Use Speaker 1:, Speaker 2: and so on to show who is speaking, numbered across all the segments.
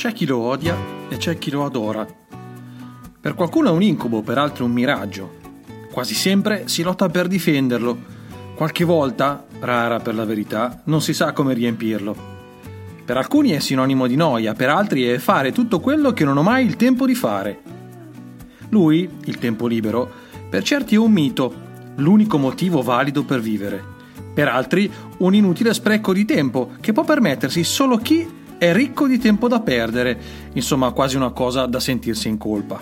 Speaker 1: C'è chi lo odia e c'è chi lo adora. Per qualcuno è un incubo, per altri un miraggio. Quasi sempre si lotta per difenderlo. Qualche volta, rara per la verità, non si sa come riempirlo. Per alcuni è sinonimo di noia, per altri è fare tutto quello che non ho mai il tempo di fare. Lui, il tempo libero, per certi è un mito, l'unico motivo valido per vivere. Per altri un inutile spreco di tempo che può permettersi solo chi è ricco di tempo da perdere, insomma quasi una cosa da sentirsi in colpa.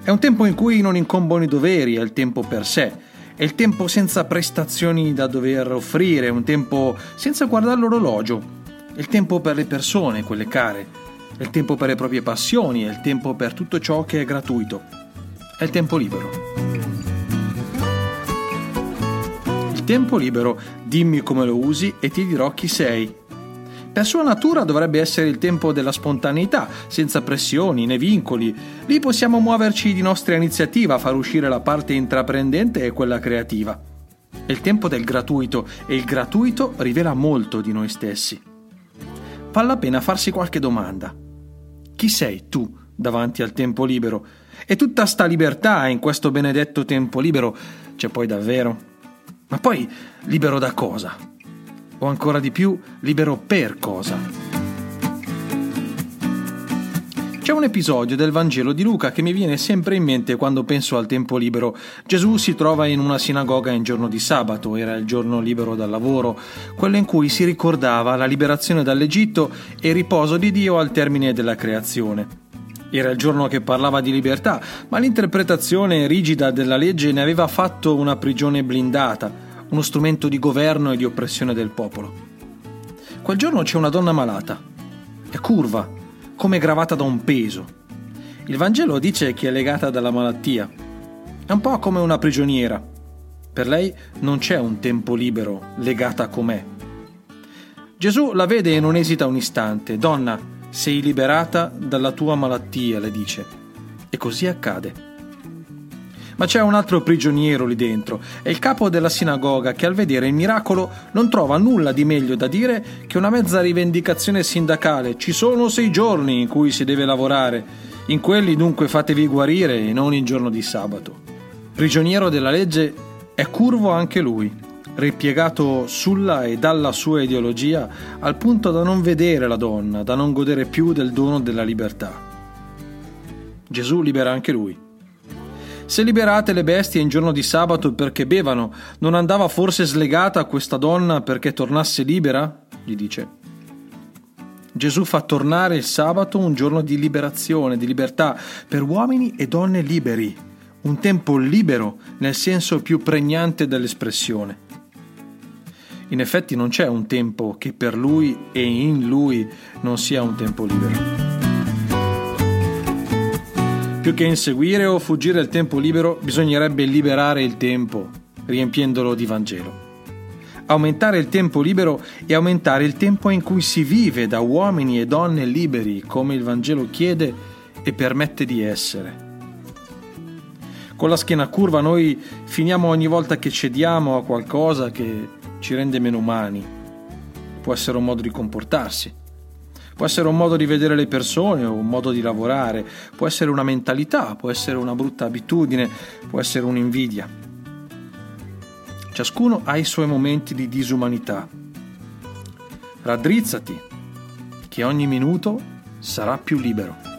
Speaker 1: È un tempo in cui non incombono i doveri, è il tempo per sé, è il tempo senza prestazioni da dover offrire, è un tempo senza guardare l'orologio, è il tempo per le persone, quelle care, è il tempo per le proprie passioni, è il tempo per tutto ciò che è gratuito, è il tempo libero. Il tempo libero, dimmi come lo usi e ti dirò chi sei, per sua natura dovrebbe essere il tempo della spontaneità, senza pressioni né vincoli. Lì possiamo muoverci di nostra iniziativa, far uscire la parte intraprendente e quella creativa. È il tempo del gratuito e il gratuito rivela molto di noi stessi. Vale la pena farsi qualche domanda. Chi sei tu davanti al tempo libero? E tutta sta libertà in questo benedetto tempo libero c'è poi davvero? Ma poi libero da cosa? O ancora di più libero per cosa. C'è un episodio del Vangelo di Luca che mi viene sempre in mente quando penso al tempo libero. Gesù si trova in una sinagoga in giorno di sabato, era il giorno libero dal lavoro, quello in cui si ricordava la liberazione dall'Egitto e il riposo di Dio al termine della creazione. Era il giorno che parlava di libertà, ma l'interpretazione rigida della legge ne aveva fatto una prigione blindata uno strumento di governo e di oppressione del popolo. Quel giorno c'è una donna malata, è curva, come gravata da un peso. Il Vangelo dice che è legata dalla malattia. È un po' come una prigioniera. Per lei non c'è un tempo libero legata com'è. Gesù la vede e non esita un istante. Donna, sei liberata dalla tua malattia, le dice. E così accade. Ma c'è un altro prigioniero lì dentro, è il capo della sinagoga che al vedere il miracolo non trova nulla di meglio da dire che una mezza rivendicazione sindacale. Ci sono sei giorni in cui si deve lavorare, in quelli dunque fatevi guarire e non in giorno di sabato. Prigioniero della legge è curvo anche lui, ripiegato sulla e dalla sua ideologia al punto da non vedere la donna, da non godere più del dono della libertà. Gesù libera anche lui. Se liberate le bestie in giorno di sabato perché bevano, non andava forse slegata questa donna perché tornasse libera? gli dice. Gesù fa tornare il sabato un giorno di liberazione, di libertà per uomini e donne liberi, un tempo libero nel senso più pregnante dell'espressione. In effetti non c'è un tempo che per lui e in lui non sia un tempo libero. Più che inseguire o fuggire il tempo libero, bisognerebbe liberare il tempo, riempiendolo di Vangelo. Aumentare il tempo libero e aumentare il tempo in cui si vive da uomini e donne liberi, come il Vangelo chiede e permette di essere. Con la schiena curva noi finiamo ogni volta che cediamo a qualcosa che ci rende meno umani. Può essere un modo di comportarsi Può essere un modo di vedere le persone o un modo di lavorare, può essere una mentalità, può essere una brutta abitudine, può essere un'invidia. Ciascuno ha i suoi momenti di disumanità. Raddrizzati, che ogni minuto sarà più libero.